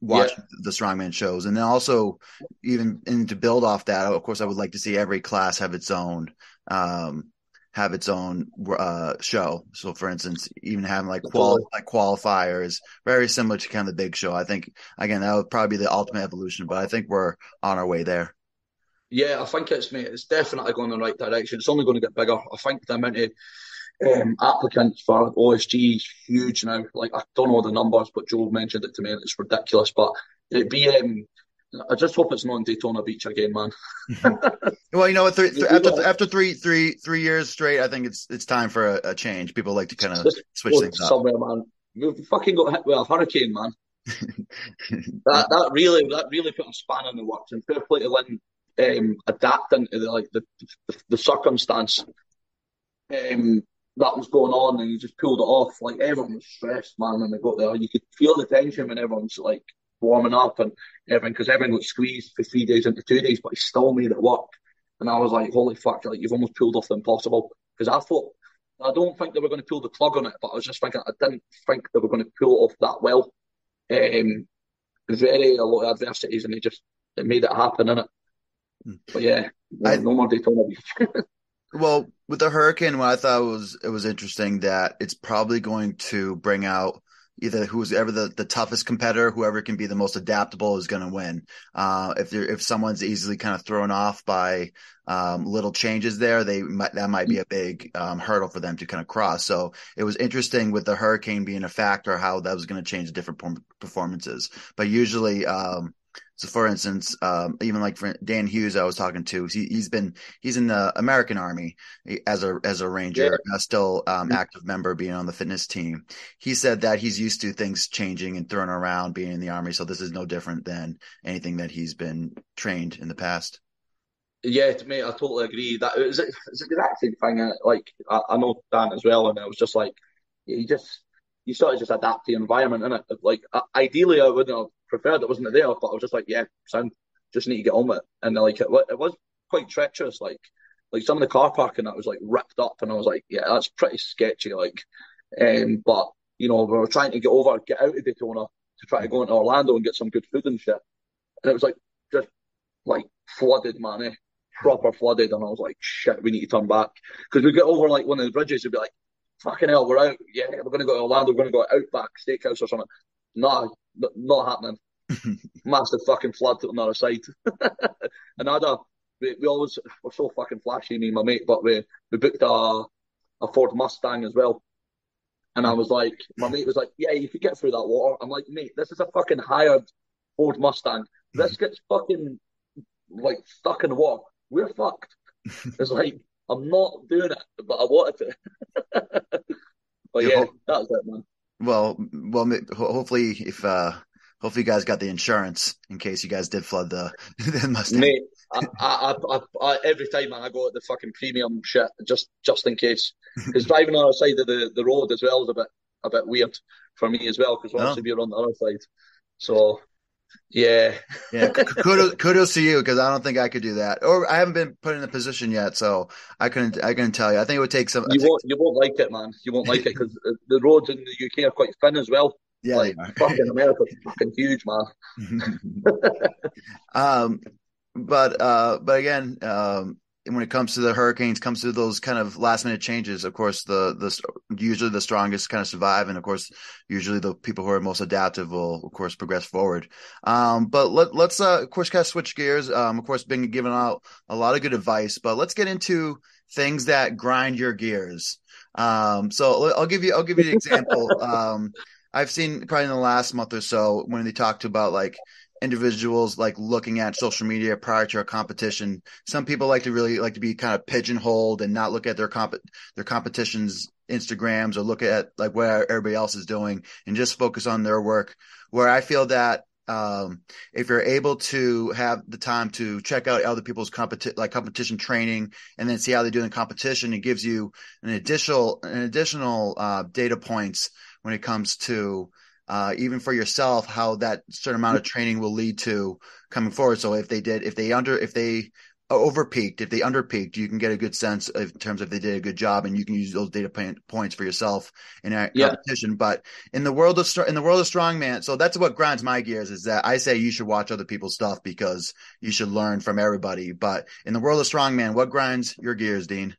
Speaker 1: watching yeah. the strongman shows, and then also even and to build off that, of course, I would like to see every class have its own. Um, have its own uh, show. So, for instance, even having like quali- like qualifiers, very similar to kind of the big show. I think again that would probably be the ultimate evolution, but I think we're on our way there.
Speaker 2: Yeah, I think it's mate. It's definitely going in the right direction. It's only going to get bigger. I think the amount of um, applicants for OSG is huge now. Like I don't know the numbers, but Joe mentioned it to me. and It's ridiculous, but it'd be um, I just hope it's not on Daytona Beach again, man.
Speaker 1: well, you know, th- th- after after three three three years straight, I think it's it's time for a, a change. People like to kind of switch things
Speaker 2: up. Somewhere, man. We've fucking got hit with a hurricane, man. that that really that really put a span in the works, and fair play to Lynn um, adapting to the, like the, the, the circumstance um, that was going on, and he just pulled it off. Like everyone was stressed, man, when they got there. You could feel the tension when everyone's like warming up and everything because everyone got squeezed for three days into two days, but he still made it work. And I was like, holy fuck, like you've almost pulled off the impossible. Because I thought, I don't think they were going to pull the plug on it, but I was just thinking, I didn't think they were going to pull it off that well. Um, very a lot of adversities, and they just it made it happen, innit? But yeah, I, no more Daytona Beach.
Speaker 1: well, with the hurricane, what I thought was it was interesting that it's probably going to bring out either who's ever the, the toughest competitor, whoever can be the most adaptable is going to win. Uh, if if someone's easily kind of thrown off by um, little changes there, they might, that might be a big um, hurdle for them to kind of cross. So it was interesting with the hurricane being a factor, how that was going to change the different performances. But usually, um, so, for instance, um, even like Dan Hughes, I was talking to, he, has been he's in the American Army as a as a ranger, yeah. still um, mm-hmm. active member, being on the fitness team. He said that he's used to things changing and throwing around, being in the army. So this is no different than anything that he's been trained in the past.
Speaker 2: Yeah, to me, I totally agree. That it's, it's the exact same thing. Uh, like I, I know Dan as well, and it was just like he just you sort of just adapt to the environment, and it like ideally I wouldn't have preferred. It wasn't there, but I was just like, yeah, son, just need to get on with it. And like it, it was quite treacherous, like like some of the car parking that was like ripped up, and I was like, yeah, that's pretty sketchy, like. Um, but you know, we were trying to get over, get out of Daytona to try to go into Orlando and get some good food and shit, and it was like just like flooded, man, eh? proper flooded, and I was like, shit, we need to turn back. Because we get over like one of the bridges, it'd be like, fucking hell, we're out, yeah, we're gonna go to Orlando, we're gonna go Outback Steakhouse or something. No, not happening. Massive fucking flood on the other side. Another, we, we always we're so fucking flashy, me and my mate, but we we booked a a Ford Mustang as well. And I was like, my mate was like, yeah, you could get through that water. I'm like, mate, this is a fucking hired Ford Mustang. This mm-hmm. gets fucking like stuck in the water. We're fucked. It's like, I'm not doing it, but I wanted to. but yeah, that's it, man.
Speaker 1: Well, well, hopefully, if uh, hopefully you guys got the insurance in case you guys did flood the, the Mustang.
Speaker 2: Mate, I, I, I, every time I go at the fucking premium shit just just in case, because driving on the side of the, the road as well is a bit a bit weird for me as well because obviously oh. we're on the other side. So yeah.
Speaker 1: yeah. Kudos, kudos to you because I don't think I could do that, or I haven't been put in a position yet, so I couldn't. I couldn't tell you. I think it would take some.
Speaker 2: You won't. You won't like it, man. You won't like it because the roads in the UK are quite thin as well.
Speaker 1: Yeah,
Speaker 2: like, fucking America's fucking huge, man.
Speaker 1: um, but uh, but again, um, when it comes to the hurricanes, comes to those kind of last minute changes. Of course, the the usually the strongest kind of survive, and of course, usually the people who are most adaptive will, of course, progress forward. Um, but let let's uh, of course kind of switch gears. Um, of course, been given out a lot of good advice, but let's get into things that grind your gears. Um, so I'll give you I'll give you an example. um, I've seen probably in the last month or so when they talked about like individuals like looking at social media prior to a competition. Some people like to really like to be kind of pigeonholed and not look at their comp their competitions Instagrams or look at like what everybody else is doing and just focus on their work. Where I feel that um, if you're able to have the time to check out other people's competition like competition training and then see how they do in competition, it gives you an additional an additional uh, data points when it comes to uh, even for yourself, how that certain amount of training will lead to coming forward. So if they did, if they under, if they over peaked, if they under peaked, you can get a good sense of, in terms of they did a good job, and you can use those data points for yourself in a yeah. competition. But in the world of in the world of strongman, so that's what grinds my gears is that I say you should watch other people's stuff because you should learn from everybody. But in the world of strongman, what grinds your gears, Dean?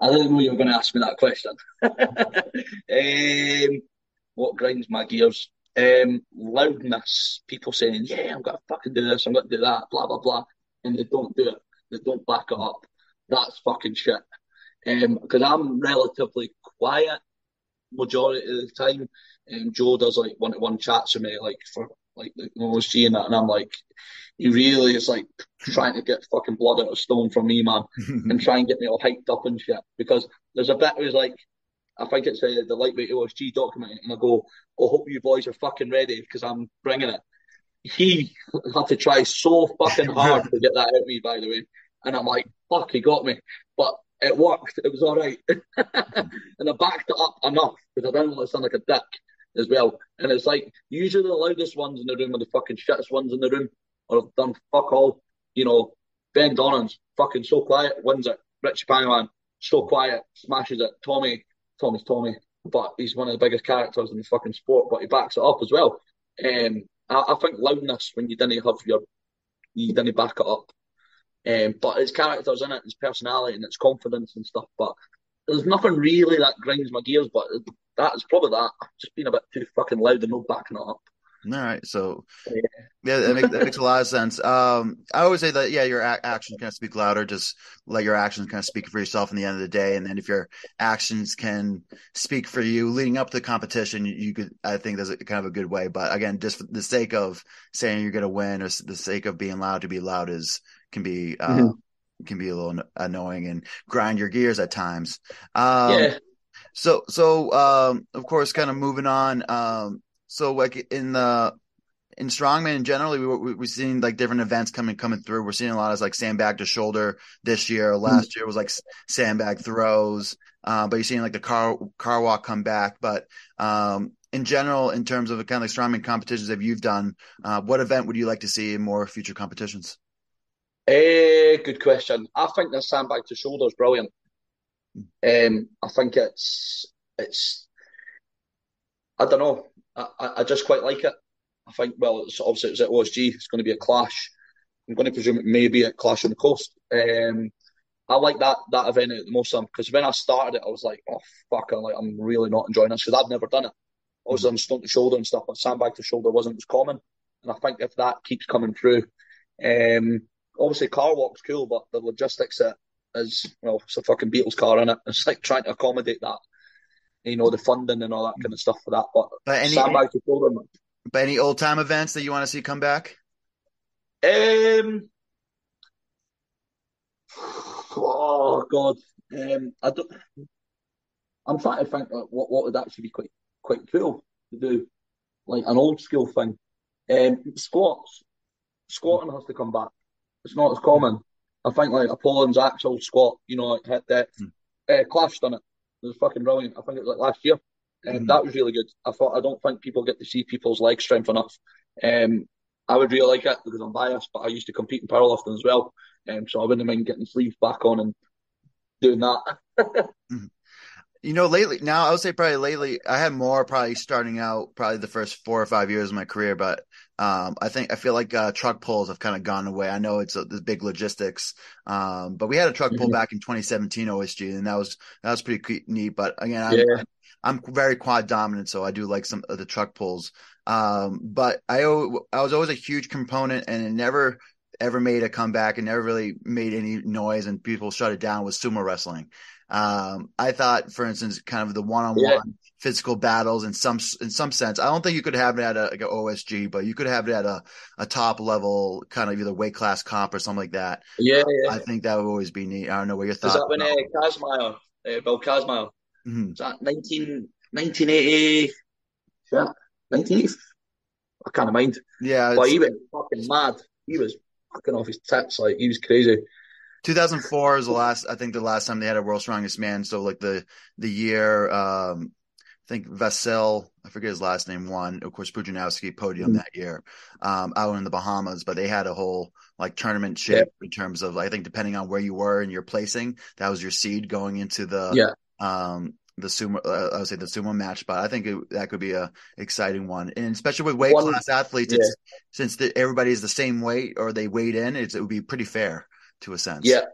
Speaker 2: I didn't know you were going to ask me that question. um, what grinds my gears? Um, loudness. People saying, "Yeah, I'm going to fucking do this. I'm going to do that." Blah blah blah, and they don't do it. They don't back it up. That's fucking shit. Because um, I'm relatively quiet majority of the time. Um, Joe does like one-to-one chats with me like for like the OSG and that, and I'm like, he really is like trying to get fucking blood out of stone from me, man, and try and get me all hyped up and shit. Because there's a bit where like, I think it's uh, the lightweight OSG document, and I go, I hope you boys are fucking ready because I'm bringing it. He had to try so fucking hard to get that out of me, by the way. And I'm like, fuck, he got me. But it worked. It was all right. and I backed it up enough because I don't want to sound like a dick as well. And it's like, usually the loudest ones in the room are the fucking shittest ones in the room or have done fuck all. You know, Ben Donnan's fucking so quiet, wins it. Richie Pangman, so quiet, smashes it. Tommy, Tommy's Tommy, but he's one of the biggest characters in the fucking sport, but he backs it up as well. Um, I, I think loudness when you didn't have your, you didn't back it up. Um, but his characters in it, his personality and its confidence and stuff. But there's nothing really that grinds my gears. But that's probably that. Just being a bit too fucking loud and no backing it up.
Speaker 1: All right, so yeah, that, makes, that makes a lot of sense. Um, I always say that yeah, your a- actions kind of speak louder. Just let your actions kind of speak for yourself in the end of the day, and then if your actions can speak for you leading up to the competition, you, you could. I think that's a, kind of a good way. But again, just for the sake of saying you're going to win, or the sake of being loud to be loud is can be uh, mm-hmm. can be a little annoying and grind your gears at times. Um, yeah. So so um, of course, kind of moving on. So like in the in strongman generally we, we we've seen like different events coming coming through. We're seeing a lot of like sandbag to shoulder this year. Hmm. last mm-hmm. year was like sandbag throws. Uh, but you're seeing like the car car walk come back. But um, in general in terms of the kind of like strongman competitions that you've done uh, what event would you like to see in more future competitions?
Speaker 2: Uh, good question. I think the sandbag to shoulder is brilliant. Hmm. um, i think it's it's i don't know I, I just quite like it. I think, well, it's obviously it's at OSG. It's going to be a clash. I'm going to presume it may be a clash on the coast. Um, I like that that event at the most because when I started it, I was like, oh fuck, I'm like I'm really not enjoying this because I've never done it. I was on stone to shoulder and stuff, but sandbag to shoulder wasn't as common. And I think if that keeps coming through, um, obviously car walk's cool, but the logistics it is well, it's a fucking Beetles car in it. It's like trying to accommodate that you know, the funding and all that kind of stuff for that. But, but any,
Speaker 1: any, but any old time events that you want to see come back?
Speaker 2: Um, oh God, um, I don't. I'm trying to think what what would actually be quite quite cool to do, like an old school thing. Um, squats, squatting has to come back. It's not as common. I think like a Poland's actual squat, you know, like hit depth. Hmm. Uh, Clash done it. It was fucking brilliant. I think it was like last year. and um, mm. That was really good. I thought I don't think people get to see people's leg strength enough. Um, I would really like it because I'm biased, but I used to compete in powerlifting as well. Um, so I wouldn't mind getting sleeves back on and doing that.
Speaker 1: Mm-hmm. you know, lately, now I would say probably lately, I had more probably starting out probably the first four or five years of my career, but um, I think I feel like uh, truck pulls have kind of gone away. I know it's a, the big logistics, um, but we had a truck pull mm-hmm. back in 2017 OSG, and that was that was pretty neat. But again, I'm, yeah. I'm very quad dominant, so I do like some of the truck pulls. Um, but I I was always a huge component, and it never ever made a comeback and never really made any noise, and people shut it down with sumo wrestling. Um, I thought, for instance, kind of the one-on-one yeah. physical battles in some in some sense. I don't think you could have it at a, like OSG, but you could have it at a, a top level kind of either weight class comp or something like that.
Speaker 2: Yeah, yeah.
Speaker 1: I think that would always be neat. I don't know what your thoughts.
Speaker 2: Is that when uh, uh, Bill Kazmaier, mm-hmm. is that 19, 1980? Yeah, 1980. I can't mind.
Speaker 1: Yeah,
Speaker 2: but he was fucking mad. He was fucking off his tits. Like he was crazy.
Speaker 1: 2004 is the last. I think the last time they had a world's Strongest Man. So like the the year. Um, I think Vasil, I forget his last name, won. Of course, Pudzianowski podium mm-hmm. that year um, out in the Bahamas, but they had a whole like tournament ship yeah. in terms of I think depending on where you were and your placing, that was your seed going into the
Speaker 2: yeah.
Speaker 1: um, the sumo. Uh, I would say the sumo match, but I think it, that could be a exciting one, and especially with weight one, class athletes, yeah. since the, everybody is the same weight or they weighed in, it would be pretty fair to a sense.
Speaker 2: Yeah,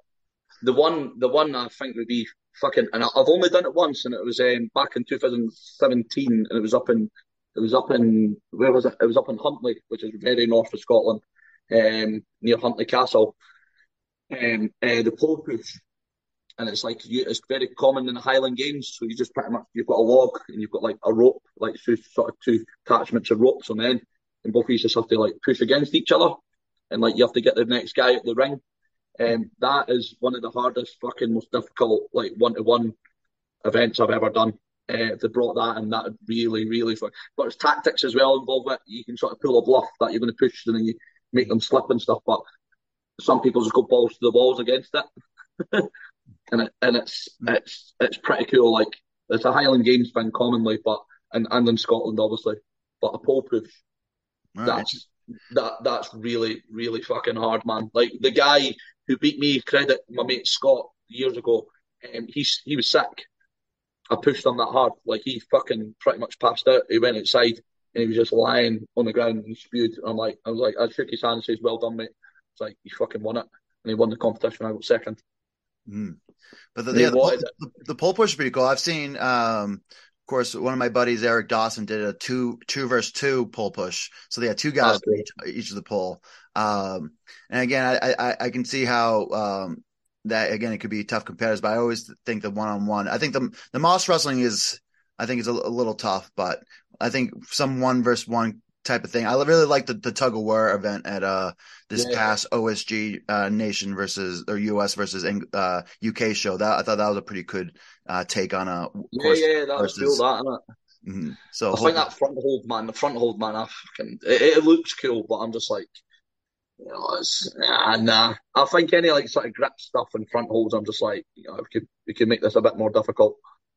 Speaker 2: the one the one I think would be fucking, and I've only done it once, and it was um, back in 2017, and it was up in it was up in where was it? It was up in Huntly, which is very north of Scotland, um, near Huntly Castle. Um, uh, the pole push, and it's like you, it's very common in the Highland Games. So you just pretty much you've got a log and you've got like a rope, like two sort of two attachments of ropes on the end, and both of you just have to like push against each other, and like you have to get the next guy at the ring. Um, that is one of the hardest, fucking most difficult, like one to one events I've ever done. Uh, they brought that and that really, really fun. But it's tactics as well involved with it. You can sort of pull a bluff that you're going to push and then you make them slip and stuff. But some people just go balls to the walls against it. and it, and it's it's it's pretty cool. Like it's a Highland Games thing commonly, but and, and in Scotland obviously. But a pole push, right. that's that that's really, really fucking hard, man. Like the guy who beat me, credit my mate Scott years ago, um, he's he was sick I pushed him that hard. Like he fucking pretty much passed out. He went outside and he was just lying on the ground and spewed. I'm like, I was like, I shook his hand and says, "Well done, mate." It's like you fucking won it, and he won the competition. I got second.
Speaker 1: Mm. But the, yeah, the, the, the, pole push is pretty cool. I've seen, um, of course, one of my buddies, Eric Dawson, did a two two versus two pole push. So they had two guys each, each of the pole. Um, and again, I, I, I can see how um, that again it could be tough competitors, but I always think the one on one. I think the the Moss wrestling is I think is a, a, little tough, but I think some one versus one type of thing. I really like the, the tug of war event at uh this yeah. past OSG uh, nation versus or US versus uh, UK show. That I thought that was a pretty good uh, take on a
Speaker 2: yeah yeah that was cool that. Mm-hmm. So I think that front hold man, the front hold man, I fucking it, it looks cool, but I'm just like you know, it's, nah, nah. I think any like sort of grip stuff and front holds, I'm just like, you know, we could we could make this a bit more difficult.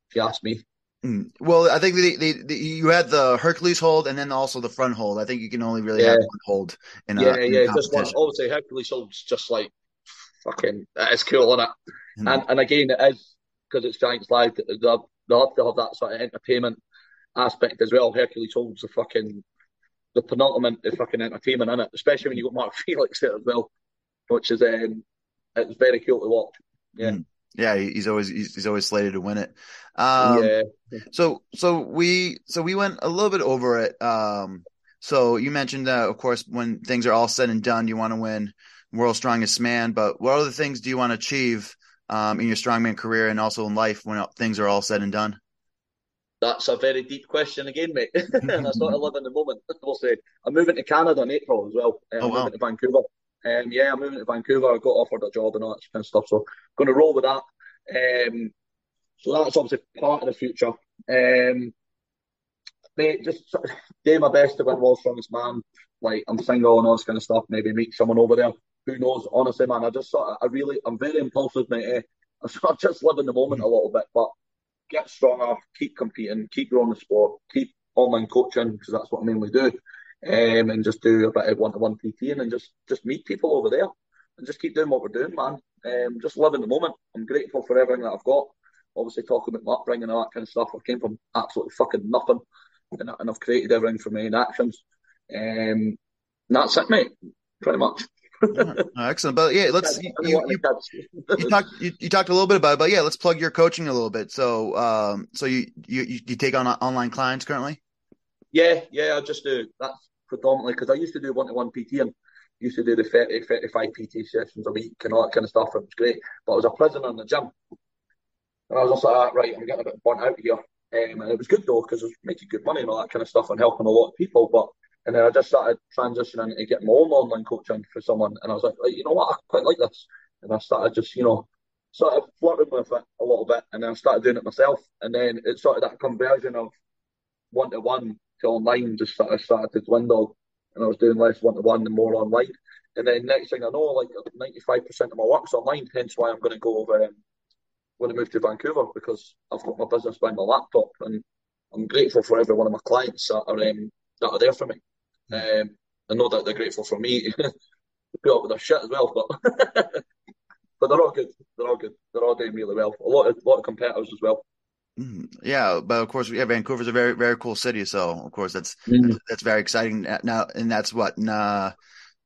Speaker 2: If you ask me.
Speaker 1: Mm. Well, I think the, the, the, you had the Hercules hold and then also the front hold. I think you can only really yeah. have one hold in a
Speaker 2: yeah, in yeah. Just one. Obviously, Hercules hold's just like fucking. It's cool, isn't it? Mm. And and again, it is because it's Giants Live. They have, they have to have that sort of entertainment aspect as well. Hercules holds the fucking the penultimate is fucking entertainment in it, especially when you got Mark Felix there as well, which is um, it's very cool to watch. Yeah. Mm.
Speaker 1: Yeah, he's always he's, he's, always slated to win it. Um, yeah. So so we so we went a little bit over it. Um, so you mentioned that, of course, when things are all said and done, you want to win World's Strongest Man. But what other things do you want to achieve um, in your strongman career and also in life when things are all said and done?
Speaker 2: That's a very deep question again, mate. and I sort of live in the moment. I'm moving to Canada in April as well. Um, oh, wow. I'm moving to Vancouver. Um, yeah, I'm moving to Vancouver. I got offered a job and all that kind of stuff, so going to roll with that. Um, so that's obviously part of the future. Um, mate, just do my best to win World's Strongest Man. Like I'm single and all this kind of stuff. Maybe meet someone over there. Who knows? Honestly, man, I just sort of, I really, I'm very impulsive, mate. Eh? I just live in the moment a little bit, but get stronger, keep competing, keep growing the sport, keep online coaching because that's what I mainly do, um, and just do a bit of one-to-one PT and just just meet people over there and just keep doing what we're doing, man. Um, just live in the moment. I'm grateful for everything that I've got. Obviously, talking about my upbringing and all that kind of stuff. I came from absolutely fucking nothing, and, and I've created everything from my own actions. Um, that's it, mate. Pretty much
Speaker 1: excellent. But yeah, let's you, you, you, talked you, you, talked a little bit about it, but yeah, let's plug your coaching a little bit. So um so you you you take on online clients currently?
Speaker 2: Yeah, yeah, I just do that's predominantly because I used to do one to one PT and used to do the 30, 35 PT sessions a week and all that kind of stuff. It was great. But I was a prisoner in the gym. And I was just like, ah, right, I'm getting a bit burnt out here. Um, and it was good though, because I was making good money and all that kind of stuff and helping a lot of people. But and then I just started transitioning to get my own online coaching for someone. And I was like, you know what, I quite like this. And I started just, you know, sort of flirting with it a little bit. And then I started doing it myself. And then it's sort of that conversion of one to one online just sort of started to dwindle. And I was doing less one to one and more online. And then next thing I know, like 95% of my work's online, hence why I'm going to go over and when I move to Vancouver because I've got my business by my laptop and I'm grateful for every one of my clients that are um, that are there for me. Um, I know that they're grateful for me to put up with their shit as well, but but they're all good. They're all good. They're all doing really well. A lot of a lot of competitors as well.
Speaker 1: Mm-hmm. Yeah, but of course, yeah, Vancouver's a very very cool city. So of course, that's mm-hmm. that's very exciting now. And that's what nah,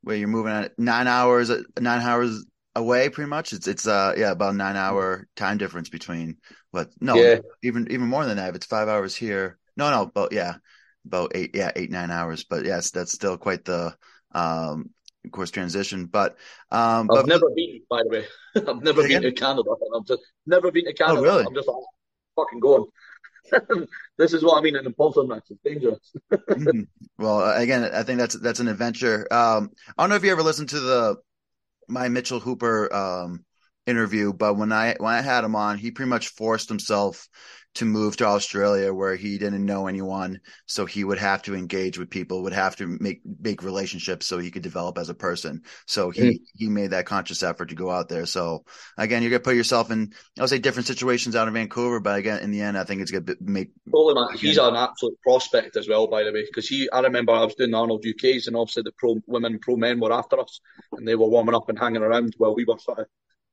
Speaker 1: where you're moving at nine hours nine hours away, pretty much. It's it's uh yeah about nine hour time difference between what no yeah. even even more than that. If it's five hours here, no no, but yeah, about eight, yeah, eight, nine hours. But yes, that's still quite the, um, of course, transition. But, um,
Speaker 2: I've but, never been, by the way. I've never been again? to Canada. I've just never been to Canada. Oh, really? I'm just fucking going. this is what I mean in match. It's dangerous.
Speaker 1: Mm-hmm. well, again, I think that's that's an adventure. Um, I don't know if you ever listened to the my Mitchell Hooper um, interview, but when I when I had him on, he pretty much forced himself to move to Australia where he didn't know anyone, so he would have to engage with people, would have to make make relationships so he could develop as a person. So he mm. he made that conscious effort to go out there. So again, you're gonna put yourself in I'll say different situations out of Vancouver, but again, in the end, I think it's gonna make.
Speaker 2: Totally, man. He's an absolute prospect as well, by the way, because he. I remember I was doing the Arnold UK's, and obviously the pro women, pro men were after us, and they were warming up and hanging around while we were sort of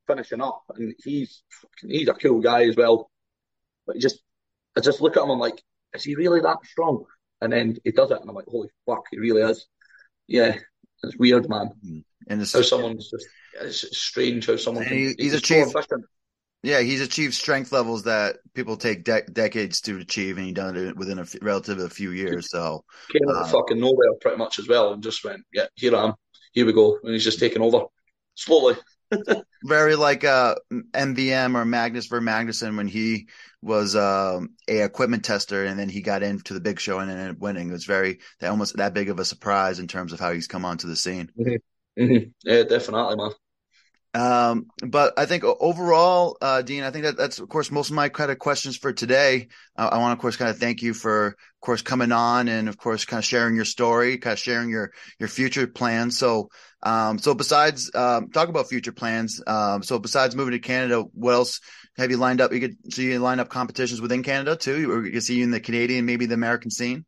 Speaker 2: finishing up. And he's he's a cool guy as well. But just I just look at him, I'm like, is he really that strong? And then he does it, and I'm like, holy fuck, he really is. Yeah, it's weird, man. Mm-hmm. And it's, how someone's just it's strange how someone can,
Speaker 1: he, he's achieved. Yeah, he's achieved strength levels that people take de- decades to achieve, and he done it within a f- relatively a few years. So
Speaker 2: came out of uh, fucking nowhere pretty much as well, and just went, yeah, here I am, here we go, and he's just taking over slowly.
Speaker 1: very like uh, MVM or Magnus Ver Magnusson when he was uh, a equipment tester and then he got into the big show and ended up winning. It was very that almost that big of a surprise in terms of how he's come onto the scene.
Speaker 2: Mm-hmm. Mm-hmm. Yeah, definitely, man.
Speaker 1: Um, but I think overall, uh, Dean, I think that that's of course most of my kind of questions for today. Uh, I want of course, kind of thank you for, of course, coming on and of course, kind of sharing your story, kind of sharing your your future plans. So, um, so besides um, talk about future plans, um, so besides moving to Canada, what else have you lined up? You could see you line up competitions within Canada too, you can see you in the Canadian, maybe the American scene.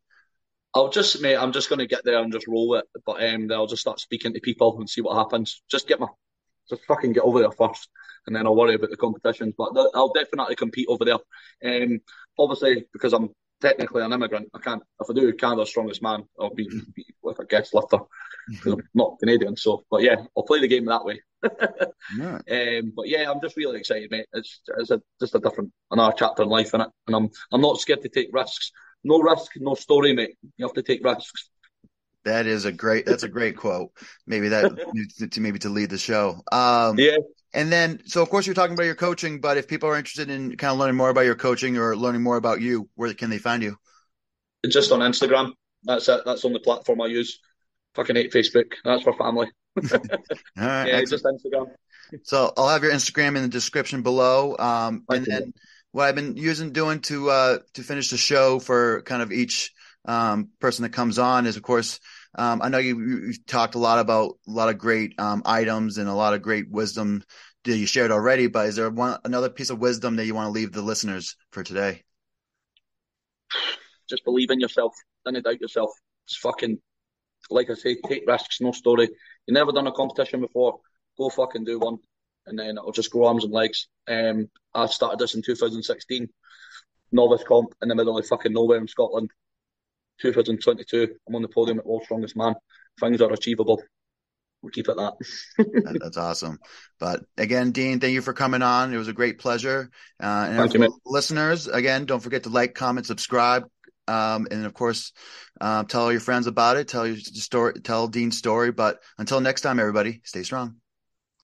Speaker 2: I'll just, mate, I'm just going to get there and just roll it, but um, I'll just start speaking to people and see what happens. Just get my just fucking get over there first, and then I'll worry about the competitions. But I'll definitely compete over there. Um, obviously, because I'm technically an immigrant, I can't. If I do Canada's Strongest Man, I'll be, be like a guest lifter because I'm not Canadian. So, but yeah, I'll play the game that way. yeah. Um, but yeah, I'm just really excited, mate. It's it's a, just a different another chapter in life, in it, and I'm I'm not scared to take risks. No risk, no story, mate. You have to take risks.
Speaker 1: That is a great. That's a great quote. Maybe that to maybe to lead the show. Um,
Speaker 2: yeah.
Speaker 1: And then, so of course, you're talking about your coaching, but if people are interested in kind of learning more about your coaching or learning more about you, where can they find you?
Speaker 2: Just on Instagram. That's it. That's on the platform I use. Fucking hate Facebook. That's for family. All right. yeah, just Instagram.
Speaker 1: So I'll have your Instagram in the description below. Um, and then what I've been using doing to uh, to finish the show for kind of each um, person that comes on is, of course, um, I know you, you talked a lot about a lot of great um, items and a lot of great wisdom that you shared already. But is there one another piece of wisdom that you want to leave the listeners for today?
Speaker 2: Just believe in yourself. Don't doubt yourself. It's fucking like I say, take risks, no story. You never done a competition before, go fucking do one, and then it'll just grow arms and legs. Um, I started this in 2016, novice comp in the middle of fucking nowhere in Scotland. 2022, I'm on the podium at World's Strongest Man. Things are achievable. We'll keep it that.
Speaker 1: That's awesome. But again, Dean, thank you for coming on. It was a great pleasure. Uh, and
Speaker 2: thank you,
Speaker 1: listeners, again, don't forget to like, comment, subscribe. Um, and of course, uh, tell all your friends about it. Tell your story, tell Dean's story. But until next time, everybody, stay strong.